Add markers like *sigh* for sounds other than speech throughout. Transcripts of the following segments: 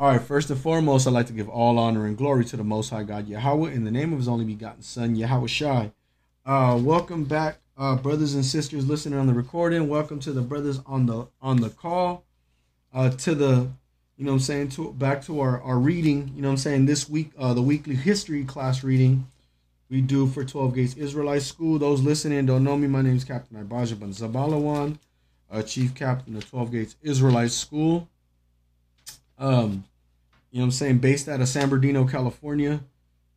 All right, first and foremost, I'd like to give all honor and glory to the Most High God Yahweh in the name of His only begotten Son, Yahweh Shai. Uh, welcome back, uh, brothers and sisters listening on the recording. Welcome to the brothers on the on the call. Uh, to the, you know, I'm saying to back to our our reading. You know, I'm saying this week, uh, the weekly history class reading we do for 12 Gates Israelite School. Those listening don't know me. My name is Captain Ibaja Ben Zabalawan, uh, Chief Captain of 12 Gates Israelite School. Um, you know I'm saying, based out of San Bernardino, California.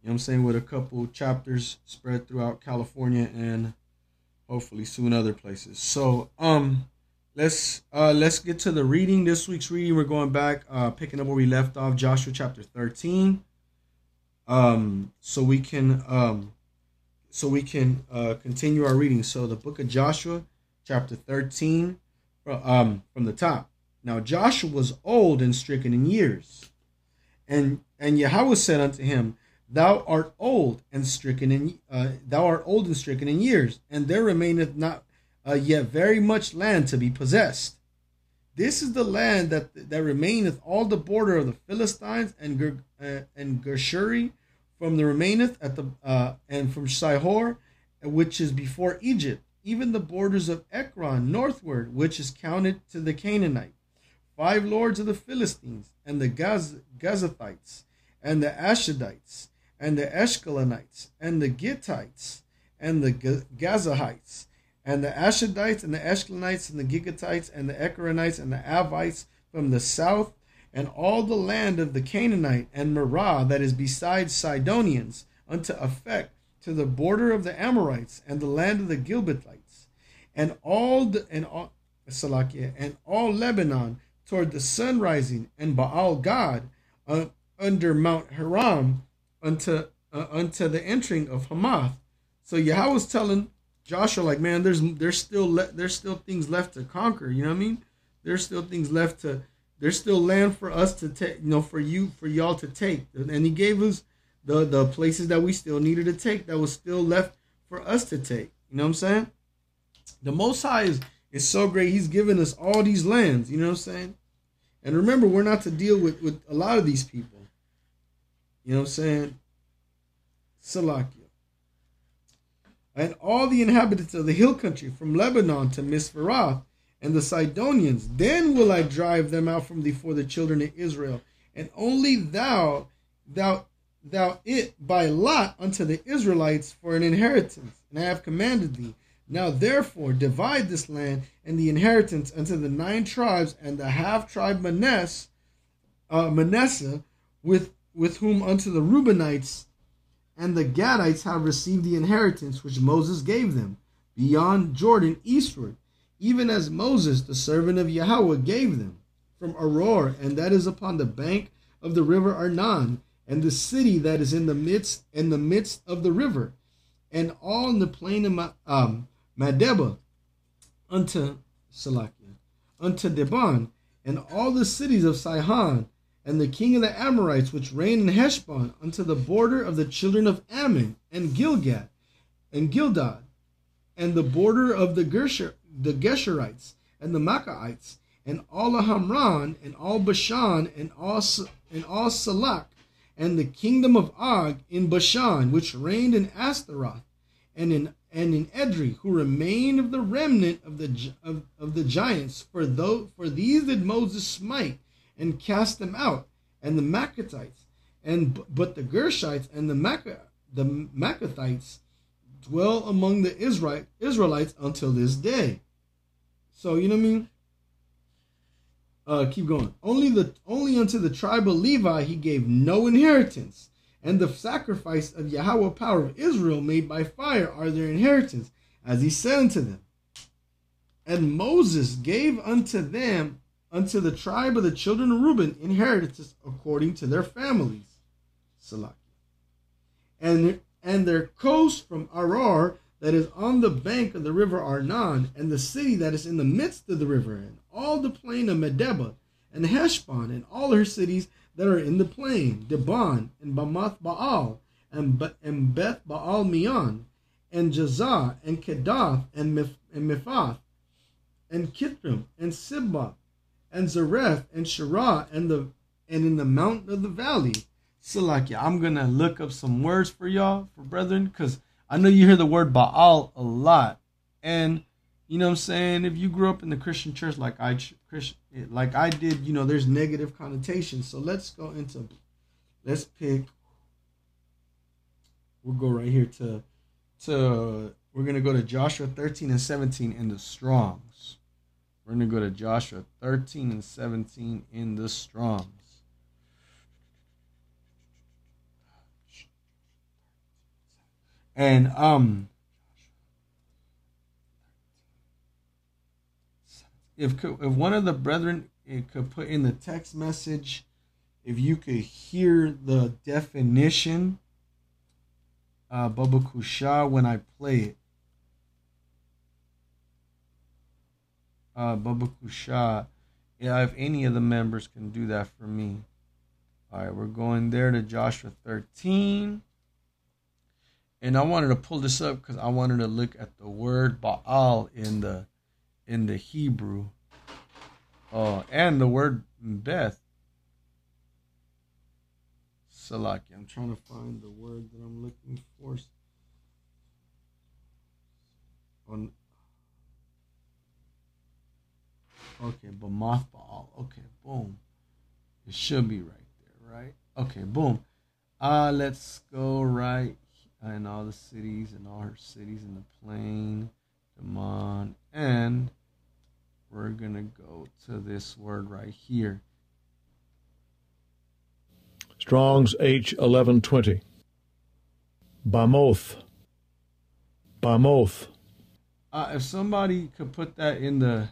You know I'm saying, with a couple chapters spread throughout California and hopefully soon other places. So, um, let's uh let's get to the reading. This week's reading, we're going back, uh, picking up where we left off, Joshua chapter 13. Um, so we can um so we can uh continue our reading. So the book of Joshua, chapter 13, um, from the top. Now Joshua was old and stricken in years. And and Yahweh said unto him, Thou art old and stricken in uh, thou art old and stricken in years, and there remaineth not uh, yet very much land to be possessed. This is the land that that remaineth all the border of the Philistines and Ger, uh, and Geshuri, from the remaineth at the uh, and from Sihor, which is before Egypt, even the borders of Ekron northward, which is counted to the Canaanite five lords of the Philistines, and the Gaz- Gazathites, and the Ashadites, and the Eshkelonites, and the Gittites, and the Gazahites, and the Ashadites, and the Eshkelonites, and the Gigatites, and the Ekronites, and the Avites from the south, and all the land of the Canaanite, and Merah that is beside Sidonians, unto Aphek, to the border of the Amorites, and the land of the Gilbatites, and all the and all Salakia, and all Lebanon toward the sun rising, and Baal God uh, under Mount Haram unto uh, unto the entering of Hamath. So Yahweh was telling Joshua, like, man, there's there's still le- there's still things left to conquer. You know what I mean? There's still things left to. There's still land for us to take. You know, for you for y'all to take. And He gave us the the places that we still needed to take. That was still left for us to take. You know what I'm saying? The Most High is is so great. He's given us all these lands. You know what I'm saying? And remember, we're not to deal with, with a lot of these people. You know what I'm saying? Salakia. And all the inhabitants of the hill country from Lebanon to Mispharath and the Sidonians, then will I drive them out from before the children of Israel. And only thou, thou, thou it by lot unto the Israelites for an inheritance. And I have commanded thee now therefore divide this land and the inheritance unto the nine tribes and the half tribe Manasseh, uh, Manasseh with with whom unto the Reubenites and the Gadites have received the inheritance which Moses gave them beyond Jordan eastward, even as Moses, the servant of Yahweh, gave them from Aroer, and that is upon the bank of the river Arnon, and the city that is in the midst in the midst of the river, and all in the plain of um, Madeba unto Salakia, unto Deban, and all the cities of Sihon, and the king of the Amorites which reigned in Heshbon, unto the border of the children of Ammon, and Gilgad, and Gildad, and the border of the Gersher, the Geshurites, and the Machacites, and all Hamran, and all Bashan, and all and all Salak, and the kingdom of Og in Bashan, which reigned in Astaroth, and in and in Edrei, who remained of the remnant of the of, of the giants. For though for these did Moses smite and cast them out, and the Maccathites, and but the Gershites and the Mac the Maccathites dwell among the Israel Israelites until this day. So you know what I mean. Uh, keep going. Only the only unto the tribe of Levi he gave no inheritance and the sacrifice of Yahweh power of Israel made by fire are their inheritance, as he said unto them. And Moses gave unto them, unto the tribe of the children of Reuben, inheritance according to their families. Salaki. And, and their coast from Arar, that is on the bank of the river Arnon, and the city that is in the midst of the river, and all the plain of Medeba, and Heshbon, and all her cities, that are in the plain, Deban, and Bamath Baal, and, and Beth Baal Meon, and Jazah, and Kedath, and, Mif- and Mephath, and Kithrim, and Sibma, and Zareth, and Shirah, and the and in the mountain of the valley. So Salakia, I'm gonna look up some words for y'all, for brethren, because I know you hear the word Baal a lot. And you know what I'm saying? If you grew up in the Christian church like I Christian like I did, you know, there's negative connotations. So let's go into let's pick we'll go right here to to we're gonna go to Joshua 13 and 17 in the Strongs. We're gonna go to Joshua 13 and 17 in the Strongs. And um if if one of the brethren could put in the text message if you could hear the definition uh Baba Kusha when I play it. Uh Baba Kusha. Yeah, if any of the members can do that for me. All right, we're going there to Joshua 13. And I wanted to pull this up because I wanted to look at the word Baal in the in the Hebrew. Uh, and the word Beth. Salaki. I'm trying to find the word that I'm looking for. On Okay, Bamoth Baal. Okay, boom. It should be right there, right? Okay, boom. Uh let's go right and all the cities and all her cities in the plain, Damon, and we're gonna go to this word right here. Strong's H eleven twenty. Bamoth. Bamoth. Uh, if somebody could put that in the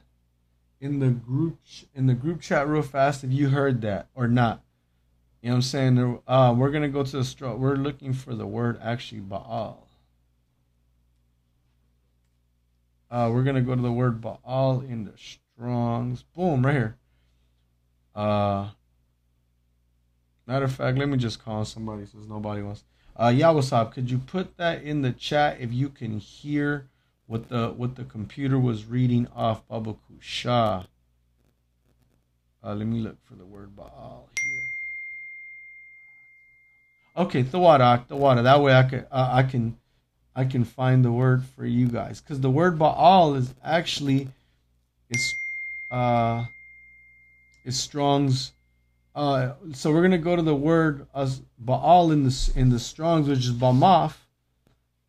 in the group in the group chat real fast, if you heard that or not. You know what I'm saying? Uh, we're gonna go to the strong. We're looking for the word actually Baal. Uh, we're gonna go to the word Baal in the Strong's. Boom, right here. Uh, matter of fact, let me just call somebody since nobody wants. Uh, Yawasab, could you put that in the chat if you can hear what the what the computer was reading off Baba Kusha? Uh, let me look for the word Baal here. Okay, Thawadak, Thawada. That way I can uh, I can I can find the word for you guys because the word Baal is actually is uh is Strong's. Uh, so we're gonna go to the word as Baal in the in the Strong's, which is Bamaf.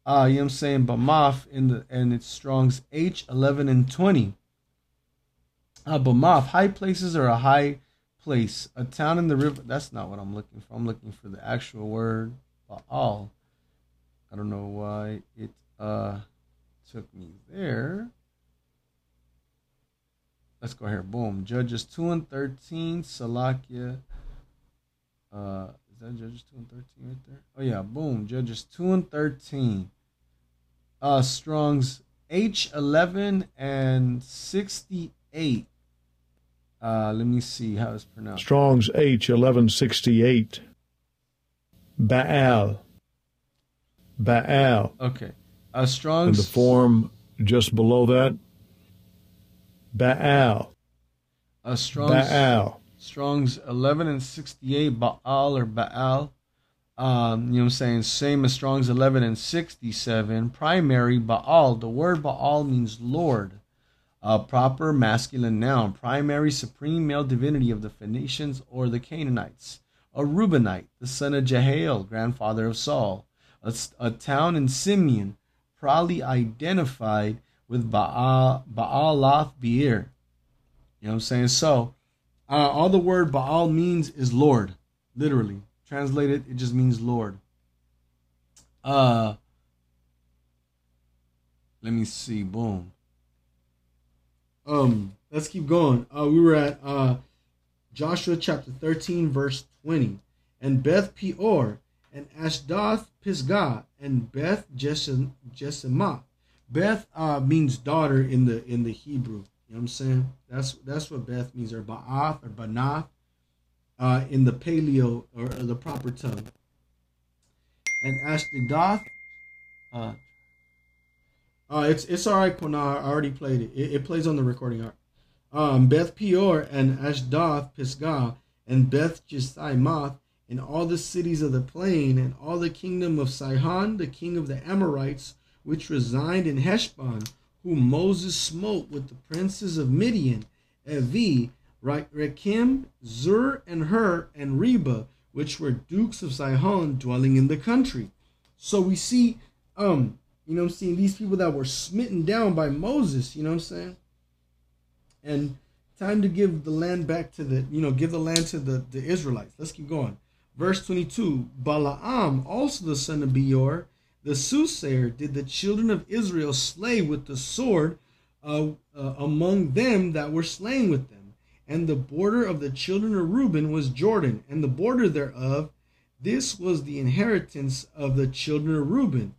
Uh, you know what I'm saying Bamaf in the and it's Strong's H eleven and twenty. Uh, Bamaf, high places are a high place, a town in the river. That's not what I'm looking for. I'm looking for the actual word Baal. I don't know why it uh took me there. Let's go here. Boom. Judges two and thirteen. Salakia. Uh, is that Judges two and thirteen right there? Oh yeah. Boom. Judges two and thirteen. Uh, Strong's H eleven and sixty eight. Uh, let me see how it's pronounced. Strong's H eleven sixty eight. Baal. Baal. Okay. A strong. And the form just below that. Baal. uh, Strong's Baal. Strong's eleven and sixty eight. Baal or Baal. Um, you know what I'm saying? Same as Strong's eleven and sixty seven. Primary Baal. The word Baal means Lord. A proper masculine noun, primary supreme male divinity of the Phoenicians or the Canaanites. A Reubenite, the son of Jehael, grandfather of Saul. A, a town in Simeon, probably identified with Baal, Baalath Beer. You know what I'm saying? So, uh, all the word Baal means is Lord, literally. Translated, it just means Lord. Uh, let me see. Boom. Um, let's keep going. Uh, we were at uh, Joshua chapter 13, verse 20. And Beth Peor, and Ashdoth Pisgah, and Beth Jeshimah. Beth uh, means daughter in the in the Hebrew. You know what I'm saying? That's that's what Beth means, or Ba'ath or Banath uh, in the Paleo or, or the proper tongue. And Ashdoth, uh, uh, it's it's all right, Qunar. I already played it. it. It plays on the recording art. Um, Beth Peor and Ashdoth Pisgah, and Beth Jesimoth, and all the cities of the plain, and all the kingdom of Sihon, the king of the Amorites, which resigned in Heshbon, whom Moses smote with the princes of Midian, Evi, Rekem, Zur, and Hur, and Reba, which were dukes of Sihon, dwelling in the country. So we see, um, you know I'm saying, these people that were smitten down by Moses, you know what I'm saying? And time to give the land back to the, you know, give the land to the, the Israelites. Let's keep going. Verse 22 Balaam, also the son of Beor, the soothsayer, did the children of Israel slay with the sword uh, uh, among them that were slain with them. And the border of the children of Reuben was Jordan, and the border thereof, this was the inheritance of the children of Reuben,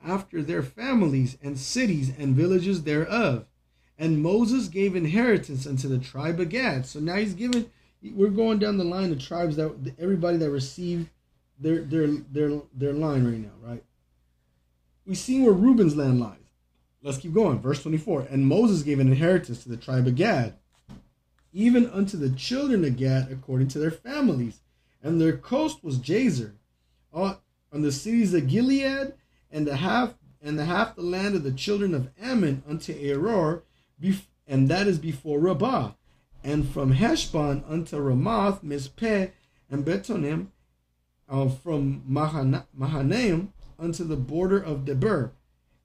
after their families and cities and villages thereof. And Moses gave inheritance unto the tribe of Gad. So now he's given. We're going down the line of tribes that everybody that received their their their their line right now, right? We see where Reuben's land lies. Let's keep going. Verse 24. And Moses gave an inheritance to the tribe of Gad even unto the children of Gad according to their families. And their coast was Jazer, on, the cities of Gilead, and the half and the half the land of the children of Ammon unto Aroer, and that is before Rabbah, and from Heshbon unto Ramoth, Mizpeh, and Betonim, uh, from Mahanaim unto the border of Debir,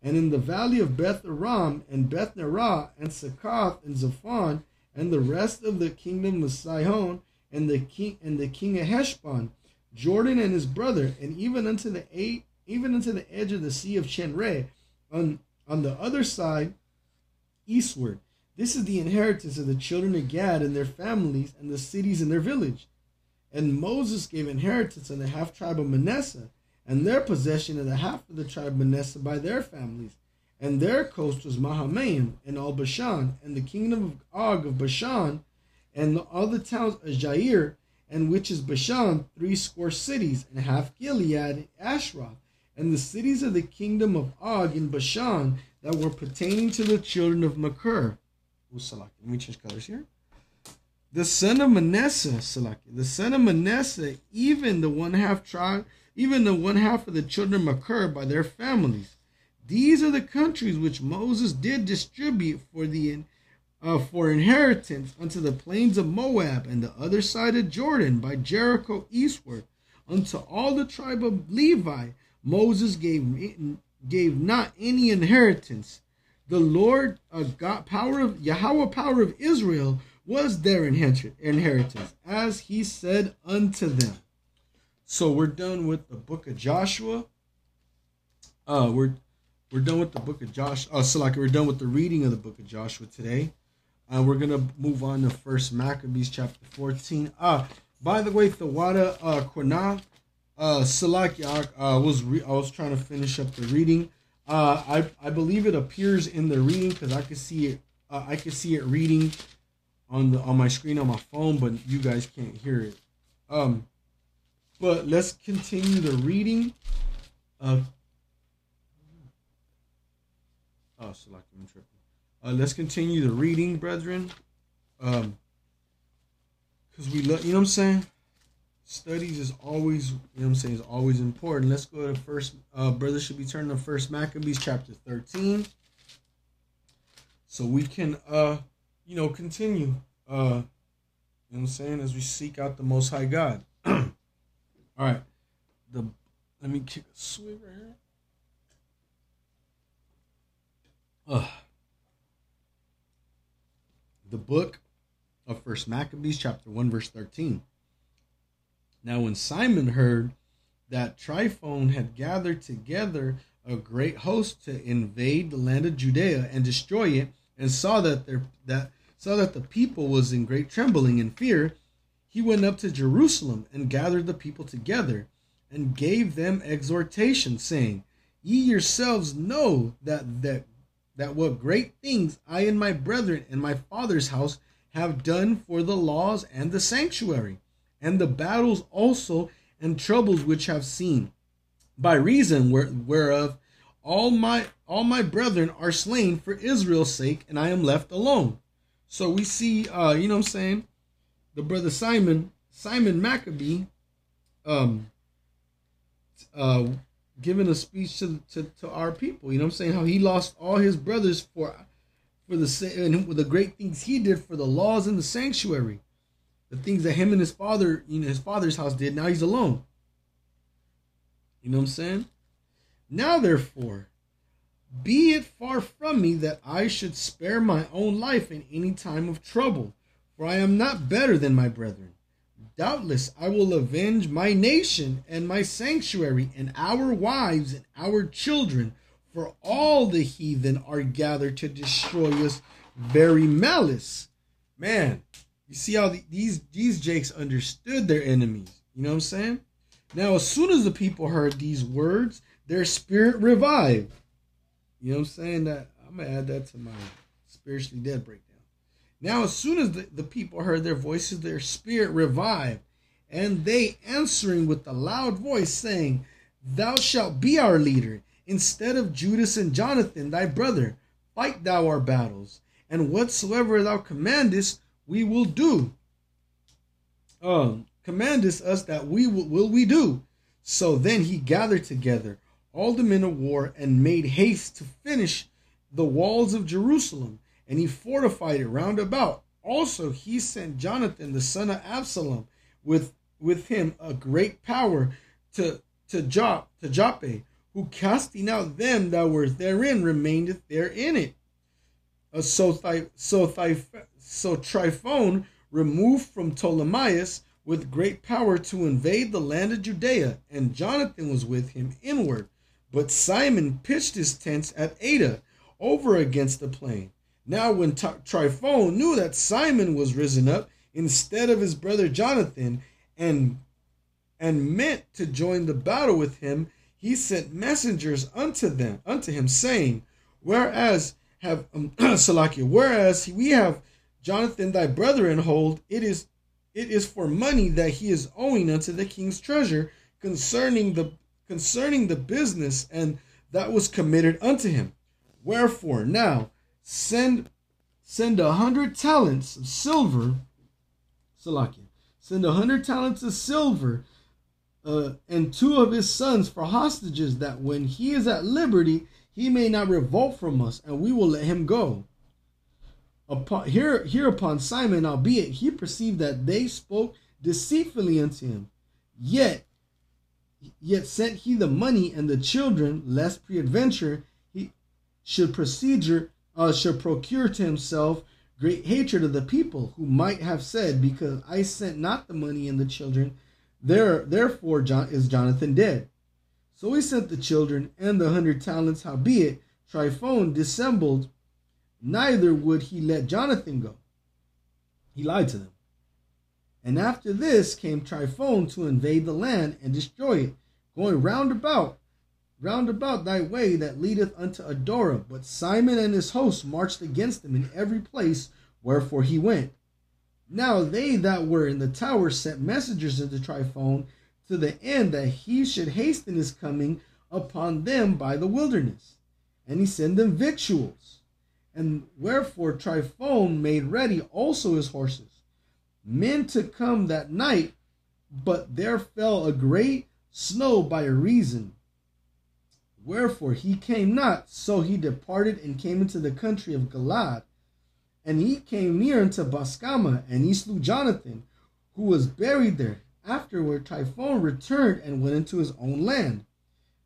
and in the valley of Beth Aram, and Beth Nerah, and Succoth, and Zaphon, and the rest of the kingdom of Sihon and the king and the king of Heshbon, Jordan and his brother, and even unto the eight, even unto the edge of the sea of Chenre, on on the other side, eastward. This is the inheritance of the children of Gad and their families and the cities and their village. And Moses gave inheritance unto the half tribe of Manasseh, and their possession of the half of the tribe of Manasseh by their families, and their coast was Mahanaim and all Bashan, and the kingdom of Og of Bashan, and all the towns of Jair, and which is Bashan, three score cities, and half Gilead and and the cities of the kingdom of Og in Bashan that were pertaining to the children of Machir. Let me change colors here. The son of Manasseh, Salaki, the son of Manasseh, even the one half tribe, even the one half of the children of Machir by their families these are the countries which Moses did distribute for the uh, for inheritance unto the plains of Moab and the other side of Jordan by Jericho eastward unto all the tribe of Levi. Moses gave gave not any inheritance. The Lord uh, God power of Yahweh power of Israel was their inheritance, as he said unto them. So we're done with the book of Joshua. Uh, we're we're done with the book of Josh. Oh, so like we're done with the reading of the book of Joshua today. Uh, we're gonna move on to First Maccabees chapter fourteen. Uh by the way, Thawada uh Quana uh Salaki uh was re- I was trying to finish up the reading. Uh I I believe it appears in the reading because I could see it uh, I could see it reading on the on my screen on my phone, but you guys can't hear it. Um but let's continue the reading. Uh Oh, select I'm tripping. Uh, let's continue the reading, brethren. Um, because we love, you know what I'm saying? Studies is always, you know I'm saying, is always important. Let's go to first, uh, brother should be turning to First Maccabees chapter 13. So we can, uh, you know, continue, uh, you know I'm saying, as we seek out the Most High God. *clears throat* All right. The, let me kick a swig right here. Ugh. The book of First Maccabees, chapter 1, verse 13. Now, when Simon heard that Tryphon had gathered together a great host to invade the land of Judea and destroy it, and saw that that saw that the people was in great trembling and fear, he went up to Jerusalem and gathered the people together and gave them exhortation, saying, Ye yourselves know that that that what great things I and my brethren and my father's house have done for the laws and the sanctuary, and the battles also and troubles which have seen, by reason whereof all my all my brethren are slain for Israel's sake, and I am left alone. So we see, uh, you know what I'm saying? The brother Simon Simon Maccabee, um, uh, giving a speech to, to, to our people. You know what I'm saying? How he lost all his brothers for for the and the great things he did for the laws in the sanctuary, the things that him and his father, you know, his father's house did. Now he's alone. You know what I'm saying? Now therefore, be it far from me that I should spare my own life in any time of trouble, for I am not better than my brethren. Doubtless I will avenge my nation and my sanctuary and our wives and our children, for all the heathen are gathered to destroy us very malice. Man, you see how the, these these jakes understood their enemies. You know what I'm saying? Now, as soon as the people heard these words, their spirit revived. You know what I'm saying? That I'm gonna add that to my spiritually dead breakdown. Now, as soon as the, the people heard their voices, their spirit revived, and they answering with a loud voice, saying, Thou shalt be our leader, instead of Judas and Jonathan, thy brother. Fight thou our battles, and whatsoever thou commandest, we will do. Um, us that we will, will we do. So then he gathered together all the men of war and made haste to finish the walls of Jerusalem and he fortified it round about. Also, he sent Jonathan, the son of Absalom, with with him a great power to to Jop to Joppe, who casting out them that were therein remaineth there in it. Uh, so Thi- so Thi- so Tryphon removed from Ptolemais with great power to invade the land of Judea, and Jonathan was with him inward. But Simon pitched his tents at Ada, over against the plain. Now, when Tryphon knew that Simon was risen up instead of his brother Jonathan, and and meant to join the battle with him, he sent messengers unto them, unto him, saying, Whereas have um, *clears throat* Salakia, whereas we have Jonathan thy brother in hold, it is it is for money that he is owing unto the king's treasure concerning the concerning the business and that was committed unto him. Wherefore now send send a hundred talents of silver, Salakia, send a hundred talents of silver, uh, and two of his sons for hostages, that when he is at liberty, he may not revolt from us, and we will let him go. Upon here hereupon Simon, albeit he perceived that they spoke deceitfully unto him, yet yet sent he the money and the children, lest peradventure he should procedure uh, should procure to himself great hatred of the people, who might have said, Because I sent not the money and the children, there therefore John, is Jonathan dead. So he sent the children and the hundred talents, howbeit Tryphon dissembled, neither would he let Jonathan go. He lied to them. And after this came Tryphon to invade the land and destroy it, going round about round about thy way that leadeth unto Adora. But Simon and his host marched against him in every place wherefore he went. Now they that were in the tower sent messengers unto Tryphon to the end that he should hasten his coming upon them by the wilderness. And he sent them victuals. And wherefore Tryphon made ready also his horses, men to come that night, but there fell a great snow by reason Wherefore he came not, so he departed and came into the country of Galad. And he came near unto Boscama, and he slew Jonathan, who was buried there. Afterward Tryphon returned and went into his own land.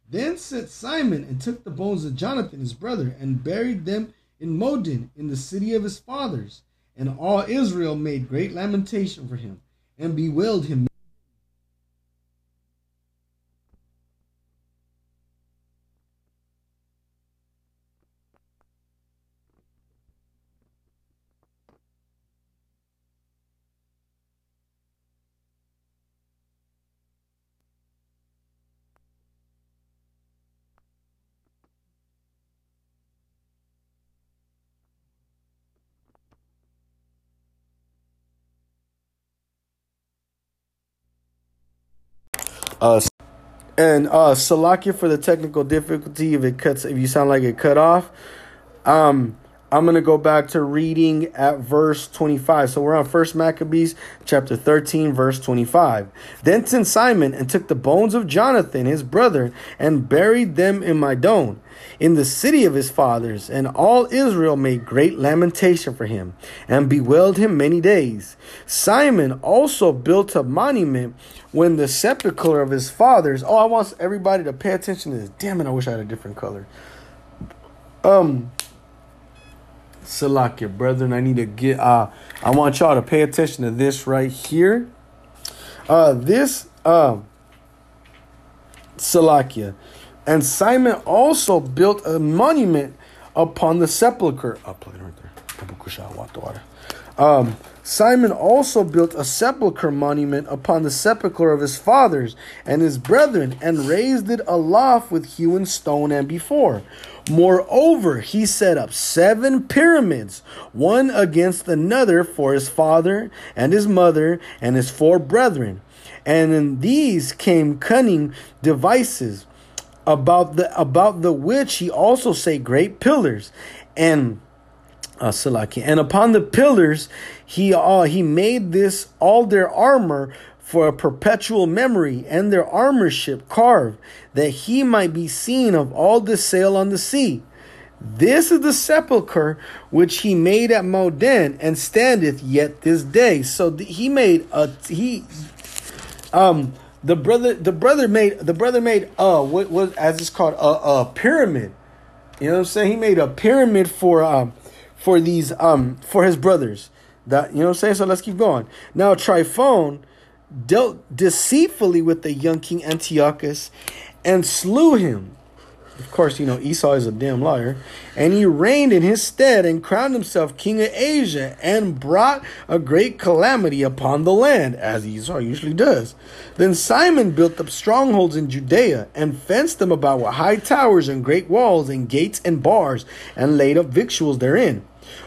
Then sent Simon and took the bones of Jonathan his brother, and buried them in Modin, in the city of his fathers. And all Israel made great lamentation for him, and bewailed him Uh, and uh, Salakia for the technical difficulty if it cuts if you sound like it cut off. Um, I'm going to go back to reading at verse 25. So we're on First Maccabees chapter 13 verse 25. Then sent Simon and took the bones of Jonathan his brother and buried them in Mydon in the city of his fathers, and all Israel made great lamentation for him and bewailed him many days. Simon also built a monument when the sepulchre of his fathers. Oh, I want everybody to pay attention to this. Damn it, I wish I had a different color. Um Salakia, brethren, I need to get uh I want y'all to pay attention to this right here. Uh this uh Salakia. And Simon also built a monument upon the. I'll play it right there. Um, Simon also built a sepulchre monument upon the sepulchre of his fathers and his brethren, and raised it aloft with hewn stone and before. Moreover, he set up seven pyramids, one against another for his father and his mother and his four brethren. And in these came cunning devices about the about the which he also say great pillars and uh. And upon the pillars, he uh, he made this all their armor for a perpetual memory, and their armor ship carved, that he might be seen of all the sail on the sea. This is the sepulchre which he made at Modin, and standeth yet this day. So he made a he um the brother the brother made the brother made uh what was as it's called a, a pyramid. You know what I'm saying? He made a pyramid for um for these um for his brothers. That you know what I'm saying? So let's keep going. Now Tryphon dealt deceitfully with the young king Antiochus and slew him. Of course, you know, Esau is a damn liar. And he reigned in his stead and crowned himself king of Asia and brought a great calamity upon the land, as Esau usually does. Then Simon built up strongholds in Judea and fenced them about with high towers and great walls and gates and bars and laid up victuals therein.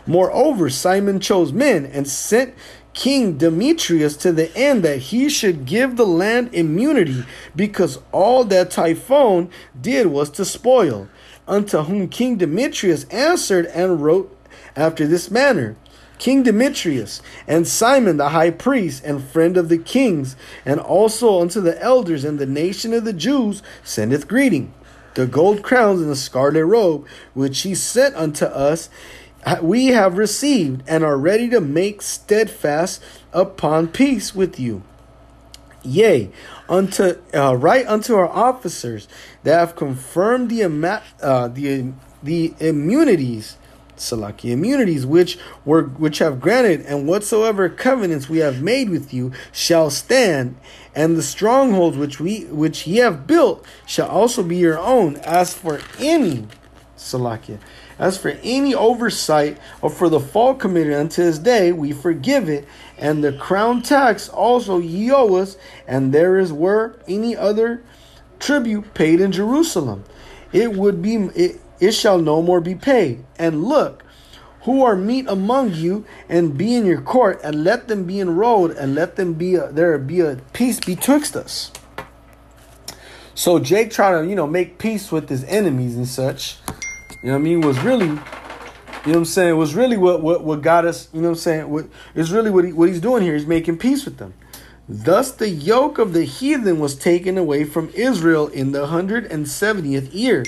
Moreover, Simon chose men and sent King Demetrius to the end that he should give the land immunity, because all that Tryphon did was to spoil. Unto whom King Demetrius answered and wrote after this manner. King Demetrius and Simon the high priest and friend of the kings, and also unto the elders and the nation of the Jews, sendeth greeting. The gold crowns and the scarlet robe, which he sent unto us, we have received and are ready to make steadfast upon peace with you. Yea, unto uh, right unto our officers that have confirmed the uh, the the immunities, Salaki immunities which were which have granted, and whatsoever covenants we have made with you shall stand, and the strongholds which we which ye have built shall also be your own. As for any Salakia as for any oversight or for the fault committed unto this day, we forgive it. And the crown tax also ye owe us, and there is were any other tribute paid in Jerusalem. It would be it, it shall no more be paid. And look, who are meet among you, and be in your court, and let them be enrolled, and let them be a, there be a peace betwixt us. So Jake tried to, you know, make peace with his enemies and such. You know what I mean? Was really, you know what I'm saying? Was really what what, what got us. You know what I'm saying? What is really what he, what he's doing here? He's making peace with them. Thus the yoke of the heathen was taken away from Israel in the hundred and seventieth year.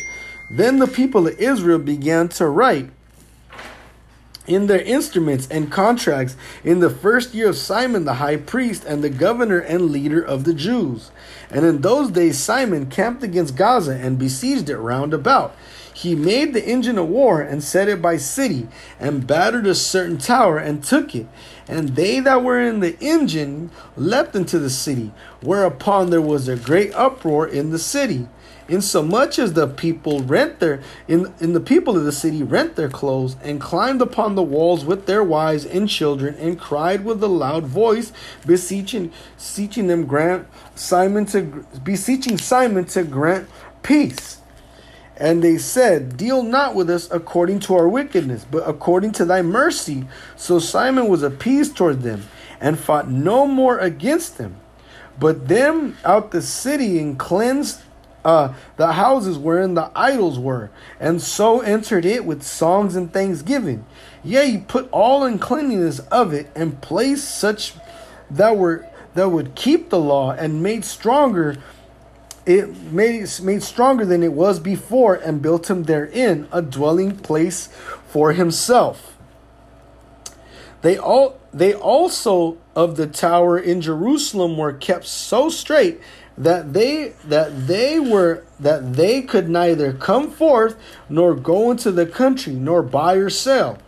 Then the people of Israel began to write in their instruments and contracts in the first year of Simon the high priest and the governor and leader of the Jews. And in those days Simon camped against Gaza and besieged it round about. He made the engine of war and set it by city, and battered a certain tower and took it. And they that were in the engine leapt into the city, whereupon there was a great uproar in the city. Insomuch as the people rent their in, in the people of the city rent their clothes and climbed upon the walls with their wives and children and cried with a loud voice, beseeching beseeching them grant Simon to beseeching Simon to grant peace. And they said, Deal not with us according to our wickedness, but according to thy mercy. So Simon was appeased toward them, and fought no more against them, but them out the city and cleansed uh, the houses wherein the idols were, and so entered it with songs and thanksgiving. Yea, he put all uncleanness of it, and placed such that were that would keep the law, and made stronger it made made stronger than it was before, and built him therein a dwelling place for himself. They all they also of the tower in Jerusalem were kept so straight that they that they were that they could neither come forth nor go into the country nor buy or sell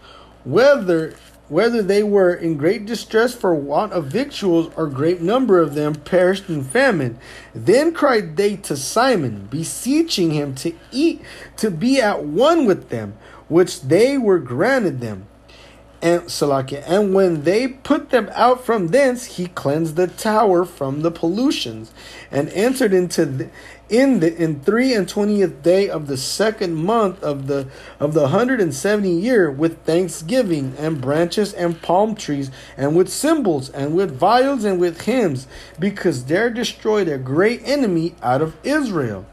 whether whether they were in great distress for want of victuals or great number of them perished in famine. Then cried they to simon beseeching him to eat to be at one with them which they were granted them. And Salakia, and when they put them out from thence, he cleansed the tower from the pollutions, and entered into the, in the in three and twentieth day of the second month of the of the hundred and seventy year with thanksgiving and branches and palm trees and with cymbals and with viols and with hymns, because there destroyed a great enemy out of Israel.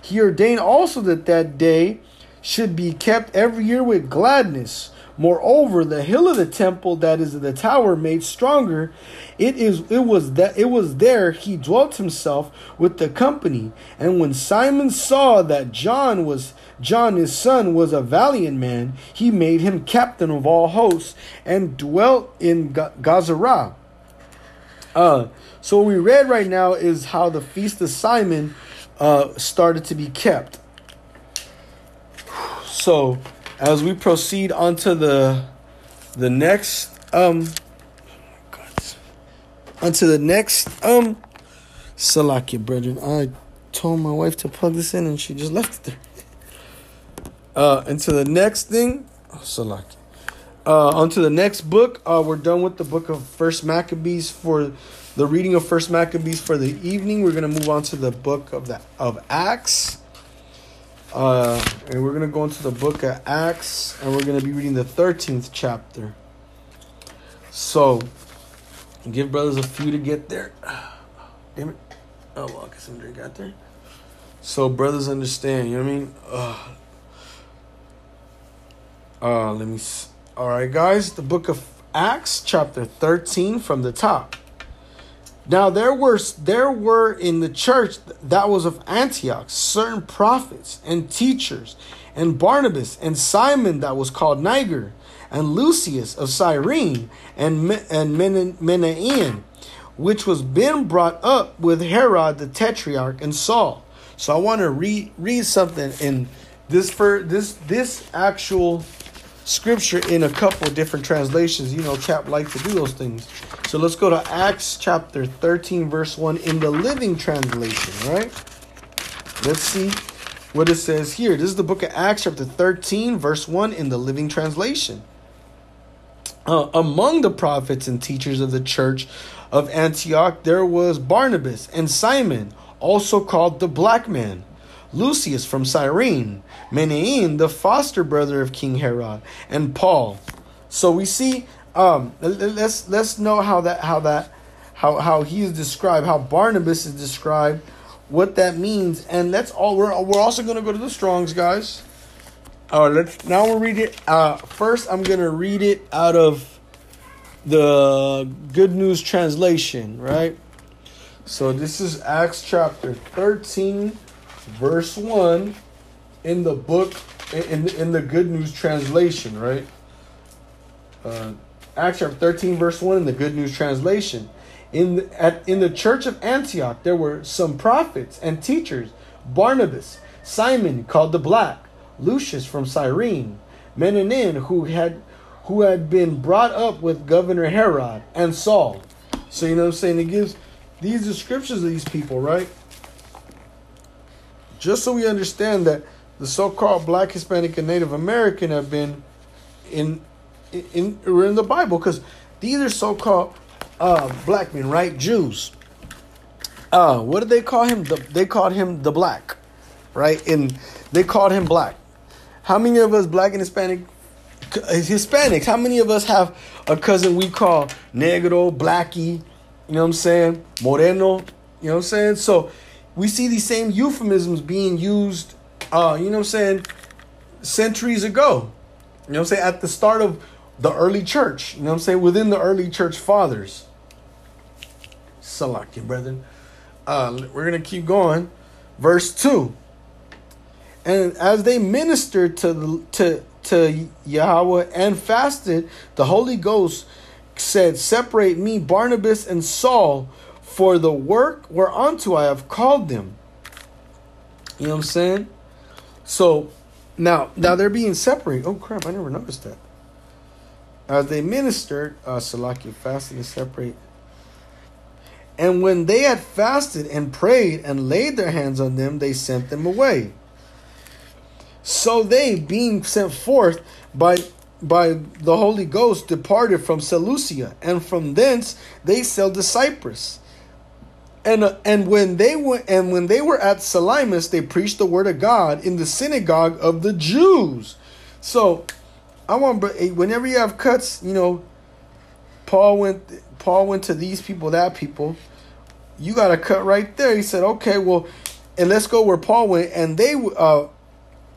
He ordained also that that day should be kept every year with gladness Moreover, the hill of the temple that is the tower made stronger, it is it was that it was there he dwelt himself with the company. And when Simon saw that John was John his son was a valiant man, he made him captain of all hosts and dwelt in Gazara. Uh, so what we read right now is how the feast of Simon uh, started to be kept. So as we proceed onto the the next um onto the next um Salakia brethren. I told my wife to plug this in and she just left it there. Uh into the next thing oh, Salakia. Uh onto the next book. Uh we're done with the book of First Maccabees for the reading of First Maccabees for the evening. We're gonna move on to the book of the of Acts. Uh, and we're going to go into the book of Acts, and we're going to be reading the 13th chapter. So, give brothers a few to get there. *sighs* Damn it. Oh, well, I'll get some drink out there. So, brothers understand, you know what I mean? Uh, *sighs* uh, let me. All right, guys, the book of Acts, chapter 13, from the top. Now there were there were in the church that was of Antioch certain prophets and teachers, and Barnabas and Simon that was called Niger, and Lucius of Cyrene, and and Manaen, which was been brought up with Herod the Tetrarch and Saul. So I want to read read something in this for this this actual scripture in a couple different translations. You know, chap like to do those things. So let's go to Acts chapter 13, verse 1 in the Living Translation, right? Let's see what it says here. This is the book of Acts, chapter 13, verse 1 in the Living Translation. Uh, among the prophets and teachers of the church of Antioch, there was Barnabas and Simon, also called the Black Man Lucius from Cyrene, Manaen, the foster brother of King Herod, and Paul. So we see. Um, let's let's know how that how that how how he is described, how Barnabas is described, what that means, and let's all we're we're also gonna go to the Strong's guys. All right, let's now we'll read it. Uh, first, I'm gonna read it out of the Good News translation, right? So this is Acts chapter 13 verse 1 in the book in in the good news translation right? Uh acts chapter 13 verse 1 in the good news translation. In the, at in the church of antioch there were some prophets and teachers. Barnabas simon called the black lucius from cyrene menanin who had who had been brought up with governor herod and saul. So you know what i'm saying? It gives these descriptions of these people right just so we understand that the so-called Black, Hispanic, and Native American have been in in in, in the Bible because these are so-called uh, black men, right? Jews. Uh, what did they call him? The, they called him the black, right? And they called him black. How many of us, black and Hispanic, Hispanics, how many of us have a cousin we call negro, blackie, you know what I'm saying? Moreno, you know what I'm saying? So we see these same euphemisms being used, uh, you know what I'm saying, centuries ago. You know what I'm saying? At the start of the early church. You know what I'm saying? Within the early church fathers. Salaki, brethren. Uh, we're going to keep going. Verse 2. And as they ministered to, to, to Yahweh and fasted, the Holy Ghost said, Separate me, Barnabas and Saul, for the work whereunto I have called them. You know what I'm saying? So now, now they're being separated. Oh crap! I never noticed that. As they ministered, uh, Salaki fasted and separate. And when they had fasted and prayed and laid their hands on them, they sent them away. So they, being sent forth by by the Holy Ghost, departed from Seleucia, and from thence they sailed to Cyprus. And uh, and when they went and when they were at Salamis, they preached the word of God in the synagogue of the Jews. So I want whenever you have cuts, you know, Paul went Paul went to these people, that people. You got a cut right there. He said, okay, well, and let's go where Paul went, and they uh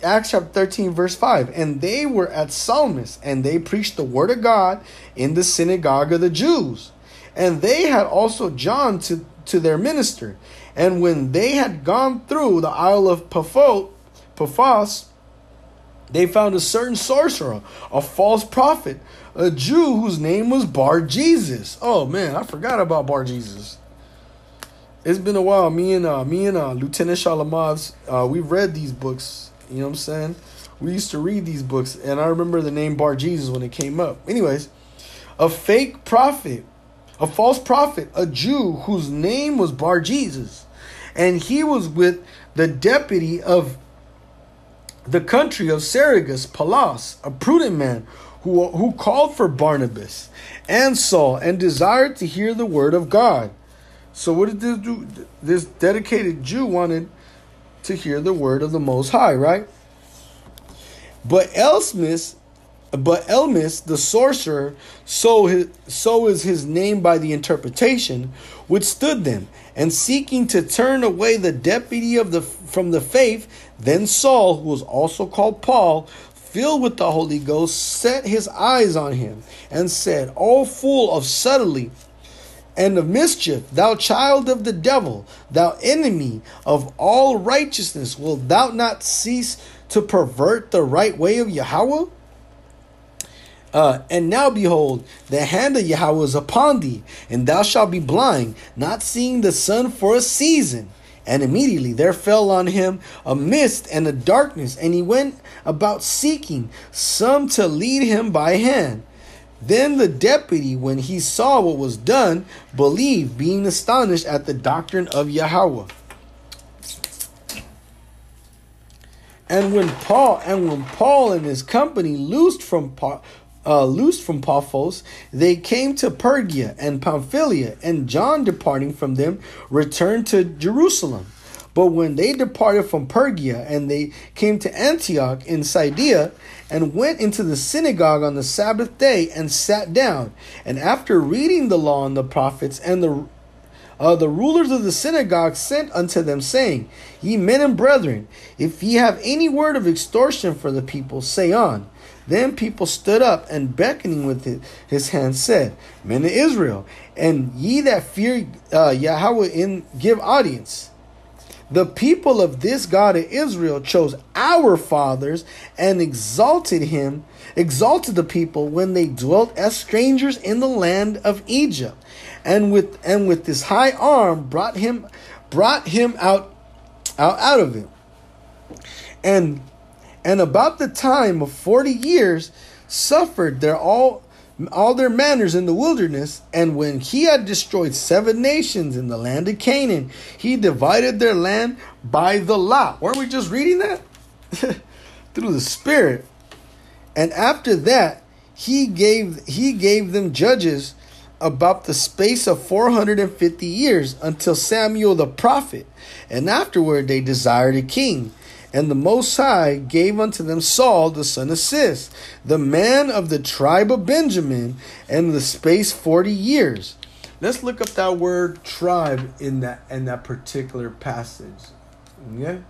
Acts chapter 13, verse 5. And they were at Salamis, and they preached the word of God in the synagogue of the Jews. And they had also John to to their minister. And when they had gone through the Isle of Paphos, they found a certain sorcerer, a false prophet, a Jew whose name was Bar Jesus. Oh man, I forgot about Bar Jesus. It's been a while. Me and uh, me and uh, Lieutenant Shalamaz, uh, we've read these books. You know what I'm saying? We used to read these books, and I remember the name Bar Jesus when it came up. Anyways, a fake prophet a false prophet, a Jew whose name was Bar Jesus. And he was with the deputy of the country of Sergius, Paulus, a prudent man who, who called for Barnabas and Saul and desired to hear the word of God. So, what did this do? This dedicated Jew wanted to hear the word of the Most High, right? But Elymas but Elymas, the sorcerer, so, his, so is his name by the interpretation, withstood them, and seeking to turn away the deputy of the from the faith, then Saul, who was also called Paul, filled with the Holy Ghost, set his eyes on him, and said, O fool of subtlety and of mischief, thou child of the devil, thou enemy of all righteousness, wilt thou not cease to pervert the right way of Yahweh? Uh, and now behold, the hand of Yahweh is upon thee, and thou shalt be blind, not seeing the sun for a season. And immediately there fell on him a mist and a darkness, and he went about seeking some to lead him by hand. Then the deputy, when he saw what was done, believed, being astonished at the doctrine of Yahweh. And when Paul and when Paul and his company loosed from uh, loosed from Paphos, they came to Perga and Pamphylia, and John, departing from them, returned to Jerusalem. But when they departed from Perga and they came to Antioch in Pisidia, and went into the synagogue on the Sabbath day and sat down, and after reading the law and the prophets and the uh, the rulers of the synagogue sent unto them, saying, Ye men and brethren, if ye have any word of extortion for the people, say on. Then people stood up and beckoning with his hand said, Men of Israel, and ye that fear uh, Yahweh in give audience. The people of this God of Israel chose our fathers and exalted him, exalted the people when they dwelt as strangers in the land of Egypt, and with and with this high arm brought him brought him out out, out of it. And and about the time of forty years suffered their all all their manners in the wilderness, and when he had destroyed seven nations in the land of Canaan, he divided their land by the lot. Weren't we just reading that? *laughs* Through the Spirit. And after that, he gave he gave them judges about the space of 450 years until Samuel the prophet. And afterward they desired a king. And the Most High gave unto them Saul the son of Cis, the man of the tribe of Benjamin, and the space forty years. Let's look up that word tribe in that in that particular passage. Okay?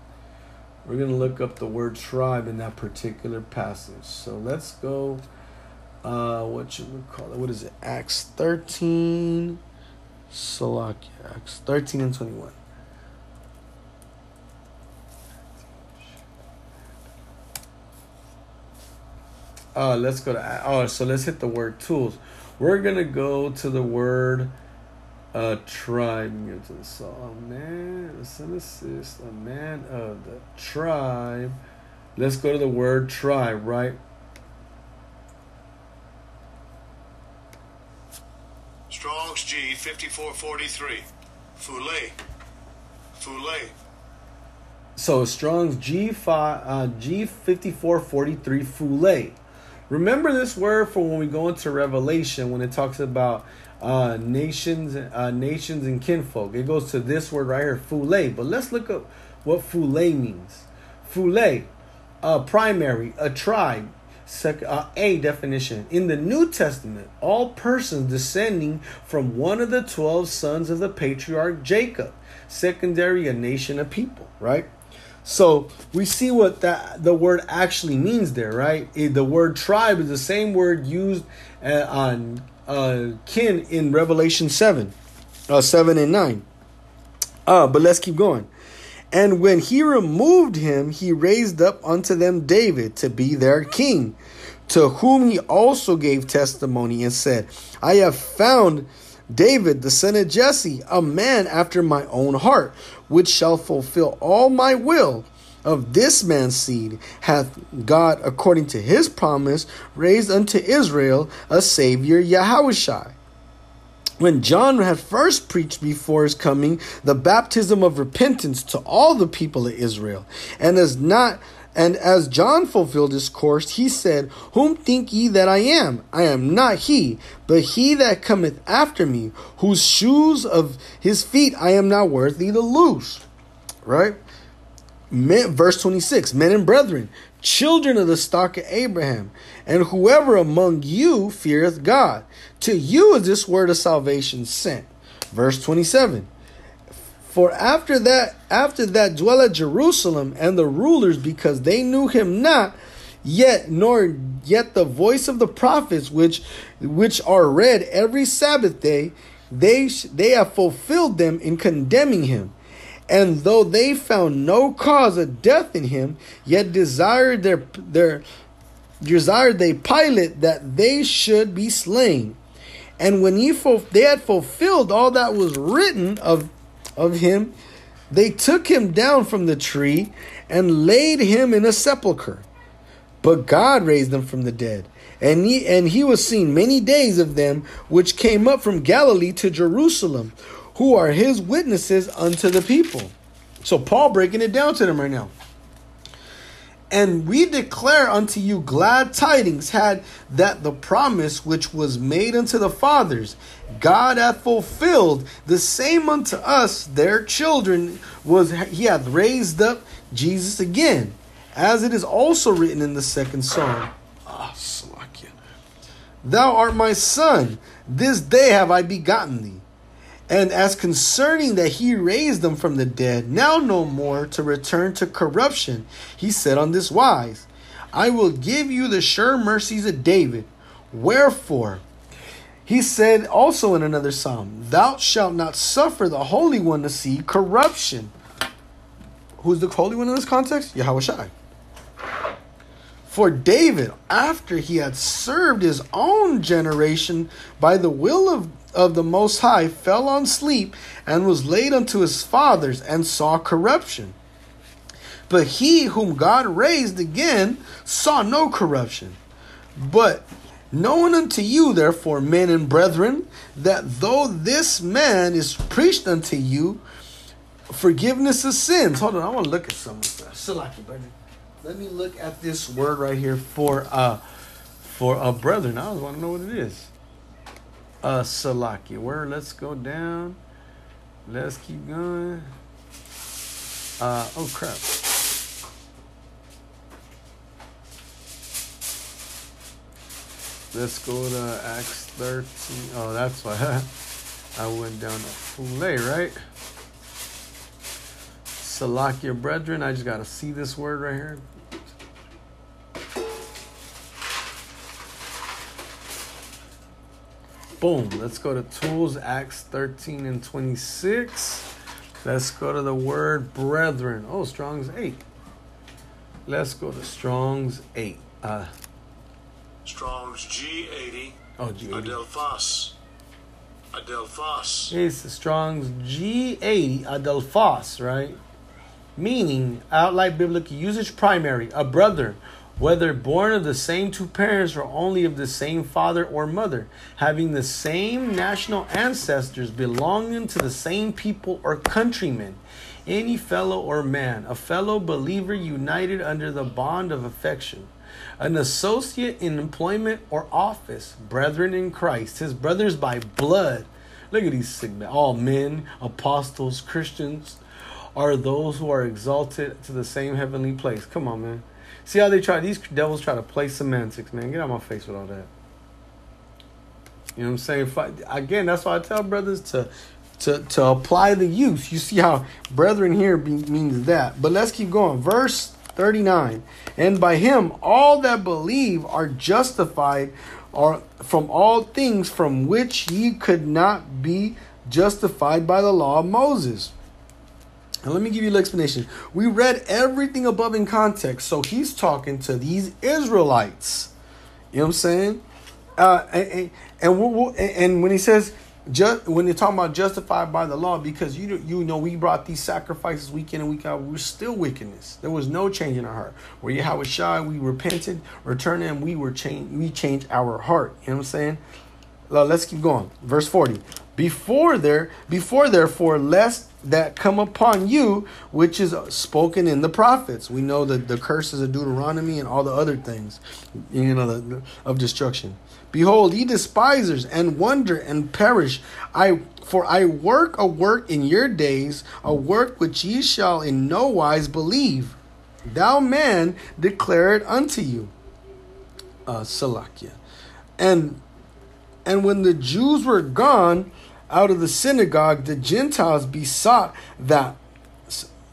We're gonna look up the word tribe in that particular passage. So let's go uh what should we call it? What is it? Acts 13 Salakia. Acts 13 and 21. Uh, let's go to oh, so let's hit the word tools. We're gonna go to the word uh tribe. To the so a man, a assist, a man of the tribe. Let's go to the word tribe, right? Strong's G fifty four forty three. Foulet. Foulet. So Strong's G five uh, G fifty four forty three Foulet. Remember this word for when we go into Revelation when it talks about uh, nations, uh, nations and kinfolk. It goes to this word right here, fule. But let's look up what fule means. Fule, a primary, a tribe. Sec- uh, a definition in the New Testament, all persons descending from one of the twelve sons of the patriarch Jacob. Secondary, a nation of people. Right. So we see what that the word actually means there, right? It, the word tribe is the same word used uh, on uh, kin in Revelation seven, uh, seven and nine. Uh, but let's keep going. And when he removed him, he raised up unto them David to be their king, to whom he also gave testimony and said, I have found David, the son of Jesse, a man after my own heart, which shall fulfill all my will. Of this man's seed hath God, according to his promise, raised unto Israel a Savior, Yahushua. When John had first preached before his coming the baptism of repentance to all the people of Israel, and as not and as John fulfilled his course, he said, Whom think ye that I am? I am not he, but he that cometh after me, whose shoes of his feet I am not worthy to loose. Right? Men, verse 26 Men and brethren, children of the stock of Abraham, and whoever among you feareth God, to you is this word of salvation sent. Verse 27 for after that, after that dwell at Jerusalem and the rulers, because they knew him not, yet nor yet the voice of the prophets, which which are read every Sabbath day, they they have fulfilled them in condemning him. And though they found no cause of death in him, yet desired their their desired they Pilate that they should be slain. And when he they had fulfilled all that was written of of him, they took him down from the tree and laid him in a sepulchre. But God raised him from the dead. And he, and he was seen many days of them which came up from Galilee to Jerusalem, who are his witnesses unto the people. So Paul breaking it down to them right now. And we declare unto you glad tidings had that the promise which was made unto the fathers, God hath fulfilled the same unto us, their children, was he hath raised up Jesus again, as it is also written in the second psalm. Ah, Slakia. Thou art my son, this day have I begotten thee. And as concerning that he raised them from the dead, now no more to return to corruption, he said on this wise I will give you the sure mercies of David. Wherefore, he said also in another psalm, Thou shalt not suffer the Holy One to see corruption. Who's the Holy One in this context? Yahweh Shai. For David, after he had served his own generation by the will of of the Most High fell on sleep and was laid unto his fathers and saw corruption. But he whom God raised again saw no corruption. But knowing unto you, therefore, men and brethren, that though this man is preached unto you forgiveness of sins. Hold on, I want to look at some of that. Let me look at this word right here for uh for a brethren. I just want to know what it is Salaki. Where? Let's go down. Let's keep going. Uh, oh crap. Let's go to Acts 13. Oh, that's why. *laughs* I went down to Fule, right? Salakia brethren. I just got to see this word right here. Boom. Let's go to tools, Acts 13 and 26. Let's go to the word brethren. Oh, Strong's 8. Let's go to Strong's 8. Uh, Strong's G80. oh, G80. Adelphos. Adelphos. It's the Strong's G80 Adelphos, right? Meaning, outright biblical usage primary, a brother, whether born of the same two parents or only of the same father or mother, having the same national ancestors, belonging to the same people or countrymen, any fellow or man, a fellow believer united under the bond of affection, an associate in employment or office, brethren in Christ, his brothers by blood. Look at these men. All men, apostles, Christians are those who are exalted to the same heavenly place. Come on, man. See how they try, these devils try to play semantics, man. Get out my face with all that. You know what I'm saying? I, again, that's why I tell brothers to to to apply the use. You see how brethren here be, means that. But let's keep going. Verse 39. And by him all that believe are justified are from all things from which ye could not be justified by the law of Moses. And let me give you the explanation. We read everything above in context. So he's talking to these Israelites. You know what I'm saying? Uh, and and, we'll, and when he says just when they're talking about justified by the law, because you you know we brought these sacrifices week in and week out, we're still wickedness. There was no change in our heart. Where Yahweh shy, we repented, returned, and we were changed. We changed our heart. You know what I'm saying? Let's keep going. Verse 40. Before there, before therefore, lest that come upon you, which is spoken in the prophets. We know that the curses of Deuteronomy and all the other things, you know, of destruction. Behold, ye despisers, and wonder and perish. I for I work a work in your days, a work which ye shall in no wise believe. Thou man declare it unto you. Uh, Salakia. And and when the Jews were gone out of the synagogue, the Gentiles besought that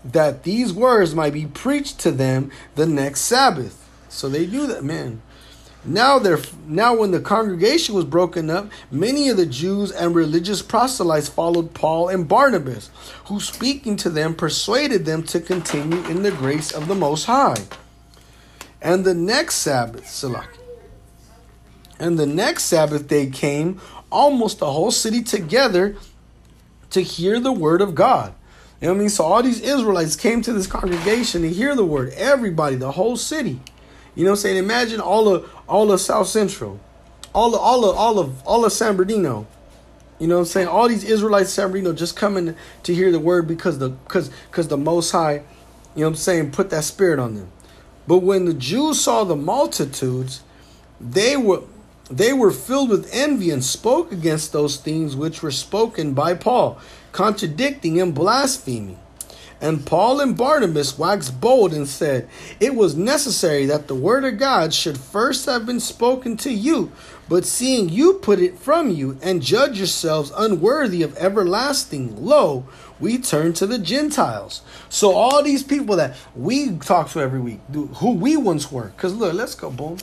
that these words might be preached to them the next Sabbath. So they knew that, man. Now there now when the congregation was broken up, many of the Jews and religious proselytes followed Paul and Barnabas, who speaking to them persuaded them to continue in the grace of the Most High. And the next Sabbath, Salak. And the next Sabbath day came, almost the whole city together to hear the word of God. You know what I mean? So all these Israelites came to this congregation to hear the word. Everybody, the whole city. You know what I'm saying? Imagine all of all of South Central, all of all of all of all of San Bernardino. You know what I'm saying? All these Israelites San Bernardino just coming to hear the word because the because because the Most High, you know what I'm saying, put that spirit on them. But when the Jews saw the multitudes, they were they were filled with envy and spoke against those things which were spoken by Paul, contradicting and blaspheming. And Paul and Barnabas waxed bold and said, It was necessary that the word of God should first have been spoken to you, but seeing you put it from you and judge yourselves unworthy of everlasting, lo, we turn to the Gentiles. So all these people that we talk to every week, who we once were, because look, let's go, boom.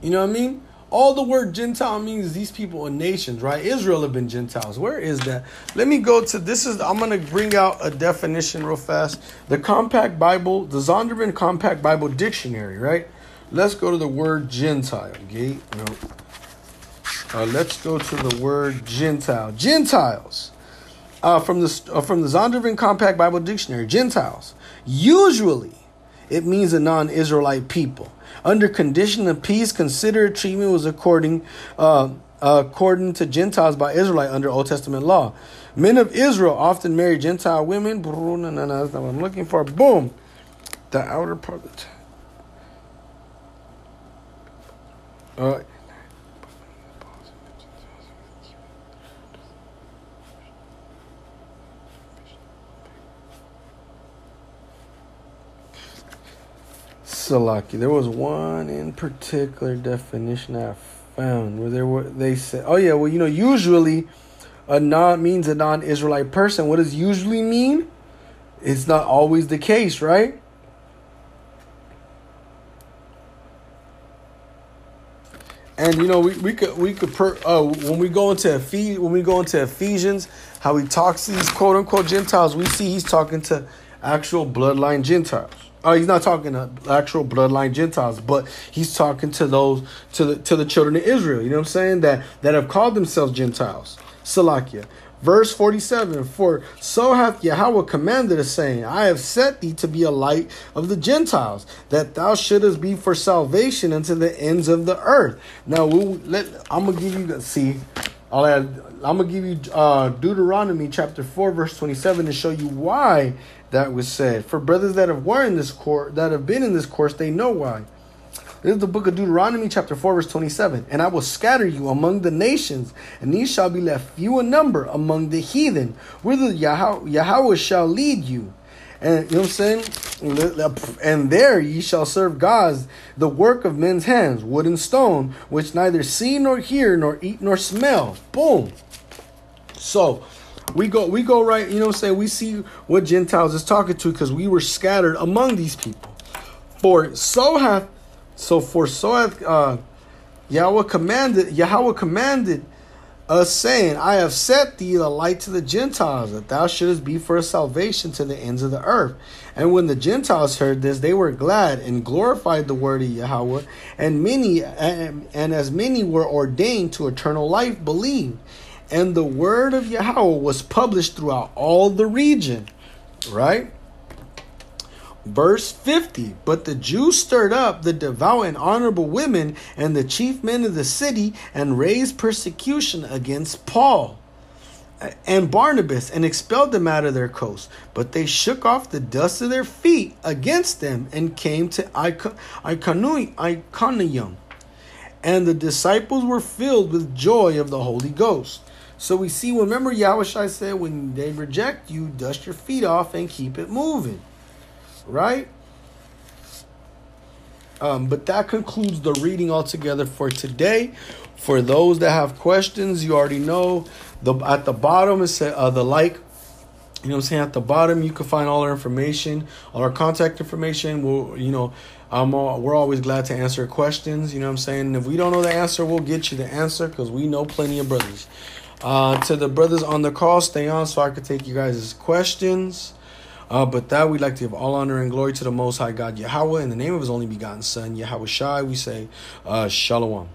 You know what I mean? All the word Gentile means these people are nations, right? Israel have been Gentiles. Where is that? Let me go to this is I'm gonna bring out a definition real fast. The Compact Bible, the Zondervan Compact Bible Dictionary, right? Let's go to the word Gentile. Gate, no. Uh, let's go to the word Gentile. Gentiles. Uh, from the uh, from the Zondervan Compact Bible Dictionary, Gentiles. Usually, it means a non-Israelite people under condition of peace, considerate treatment was according uh, according to Gentiles by Israelite under Old Testament law. Men of Israel often marry Gentile women. No, no, that's not what I'm looking for. Boom. The outer part of the. Salaki. There was one in particular definition I found where there were they said, "Oh yeah, well you know usually a non means a non-Israelite person. What does usually mean? It's not always the case, right? And you know, we, we could we could per, uh, when we go into Ephes- when we go into Ephesians, how he talks to these quote unquote Gentiles, we see he's talking to actual bloodline Gentiles. Oh, he's not talking to actual bloodline Gentiles, but he's talking to those to the to the children of Israel. You know what I'm saying? That that have called themselves Gentiles. Salakia. Verse 47 For so hath Yahweh commanded us, saying, I have set thee to be a light of the Gentiles, that thou shouldest be for salvation unto the ends of the earth. Now, we'll let, I'm going to give you, see, I'll add, I'm going to give you uh, Deuteronomy chapter 4, verse 27 to show you why that was said. For brothers that have were in this course, that have been in this course, they know why. This is the book of Deuteronomy, chapter 4, verse 27. And I will scatter you among the nations, and ye shall be left few in number among the heathen, whither Yahweh shall lead you. And you know what I'm saying? And there ye shall serve gods, the work of men's hands, wood and stone, which neither see nor hear, nor eat nor smell. Boom. So we go we go right, you know what I'm saying? We see what Gentiles is talking to because we were scattered among these people. For so hath so for so hath uh, Yahweh commanded Yahweh commanded us saying, I have set thee a light to the Gentiles, that thou shouldest be for a salvation to the ends of the earth. And when the Gentiles heard this, they were glad and glorified the word of Yahweh, and many and, and as many were ordained to eternal life believed. And the word of Yahweh was published throughout all the region. Right? Verse 50 But the Jews stirred up the devout and honorable women and the chief men of the city and raised persecution against Paul and Barnabas and expelled them out of their coast. But they shook off the dust of their feet against them and came to Iconium. And the disciples were filled with joy of the Holy Ghost. So we see, remember Yahweh said, when they reject you, dust your feet off and keep it moving right? Um, but that concludes the reading altogether for today. For those that have questions, you already know the at the bottom is uh, the like. You know I'm saying? At the bottom, you can find all our information, all our contact information. We'll, you know, um, we're always glad to answer questions. You know I'm saying? If we don't know the answer, we'll get you the answer because we know plenty of brothers. Uh, to the brothers on the call, stay on so I can take you guys' questions. Uh, but that we'd like to give all honor and glory to the Most High God Yahweh in the name of His only begotten Son Yahweh Shai. We say, uh, Shalom.